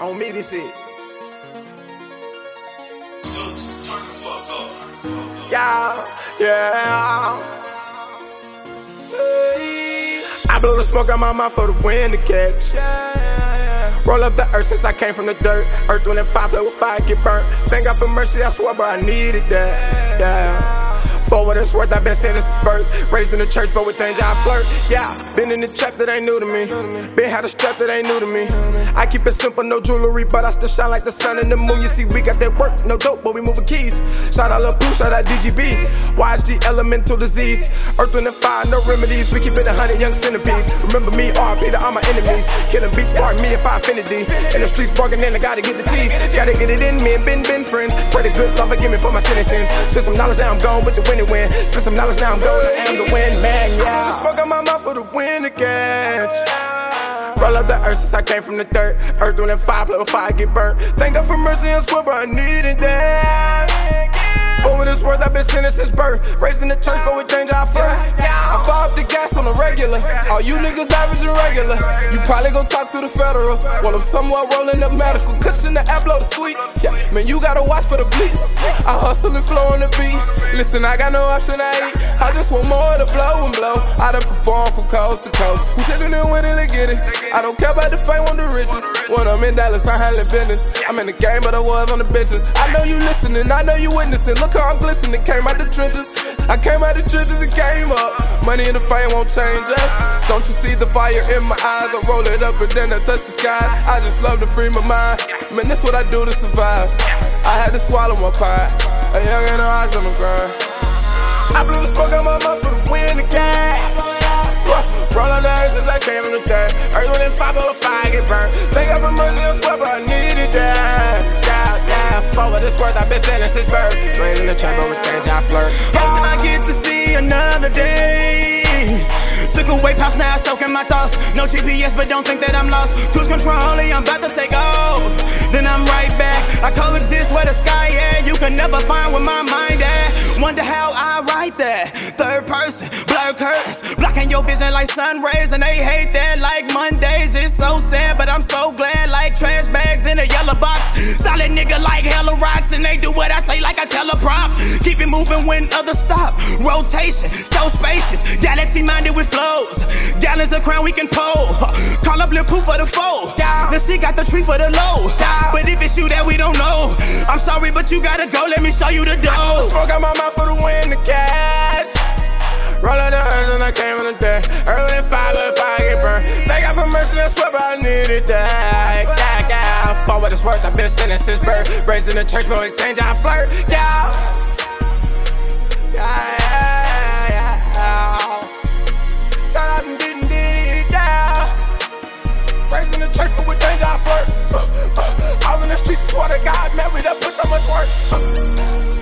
On me, this it. Yeah, yeah. I blow the smoke out my mouth for the wind to catch. Yeah. Roll up the earth since I came from the dirt. Earth when that fire play with fire get burnt. Thank God for mercy, I swear, but I needed that. Yeah. For what it's worth, I've been since birth. Raised in the church, but with things I flirt. Yeah, been in the trap that ain't new to me. Been had a strap that ain't new to me. I keep it simple, no jewelry, but I still shine like the sun and the moon. You see, we got that work, no dope, but we moving keys. Shout out Lil Pooh, shout out DGB. YG elemental disease. Earth, wind, and fire, no remedies. We keep it a hundred young centipedes. Remember me, RP to all my enemies. Killing beats, part me if I infinity. In the streets, barking in, I gotta get the cheese. Gotta get it in me and been, been friends. Pray the good love forgive me for my sentences. Spend some knowledge, now I'm gone with the winning win. Spend some knowledge, now I'm going to am the win, man, yeah. Smoke on my mouth for the win catch. Roll up the earth since I came from the dirt. Earth, wind, and fire, with fire, get burnt. Thank God for mercy and swear, but I needed that. For what it's worth, I've been sinning since birth. Raised in the church, but with danger I flirt. I fire up the gas on the regular. All you niggas average and regular. You probably gon' talk to the federals. Well, I'm somewhere rolling up medical. Cushion the app, blow the sweet. Yeah, man, you gotta watch for the bleed. I hustle and flow on the beat. Listen, I got no option, I eat. I just want more to blow and blow. I done perform from coast to coast. Who taking it when they get it? I don't care about the fame, want the riches. When I'm in Dallas, I handle business. I'm in the game, but I was on the benches. I know you listening, I know you witnessing. Look how I'm glistening, came out the trenches. I came out the trenches and came up. Money and the fame won't change us. Don't you see the fire in my eyes? I roll it up and then I touch the sky. I just love to free my mind. Man, that's what I do to survive. I had to swallow my pride. A young and a eyes on the grind. I blew the smoke out my mouth for the win again. Roll on the earth since I came from the dirt. Earth, and fire, the fire, get burned. God for mercy and swear, but I needed that. Yeah, yeah, for what it's worth, I've been sinning since birth. Raised in the chamber with things I flirt. Hoping I get to see another day. Took away pops, now soaking my thoughts. No GPS, but don't think that I'm lost. Cruise control only, I'm about to take off. Then I'm right back. I coexist where the sky at. You can never find where my mind at. Wonder how I write that. Your vision like sun rays, and they hate that like Mondays. It's so sad, but I'm so glad. Like trash bags in a yellow box. Solid nigga like hella rocks, and they do what I say like I tell a prop. Keep it moving when others stop. Rotation, so spacious. Galaxy minded with flows. Gallons of crown we can pull. Call up Lil Pooh for the foe. The sea got the tree for the low. But if it's you that we don't know, I'm sorry, but you gotta go. Let me show you the dough. Smoke out my mouth I came from the day. Early than five, but if I get burned. Thank God for mercy, that's what I needed that. God, God, for what it's worth, I've been sinning since birth. Raised in the church, but with exchange, I flirt, Yeah, yeah, Yeah. yeah. Tried to be the good kid, yeah. Raised in the church but with danger I flirt. Uh, uh, all in the streets, swear to God, man, we done put so much work. Uh.